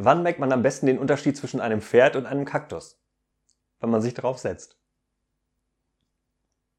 Wann merkt man am besten den Unterschied zwischen einem Pferd und einem Kaktus? Wenn man sich drauf setzt.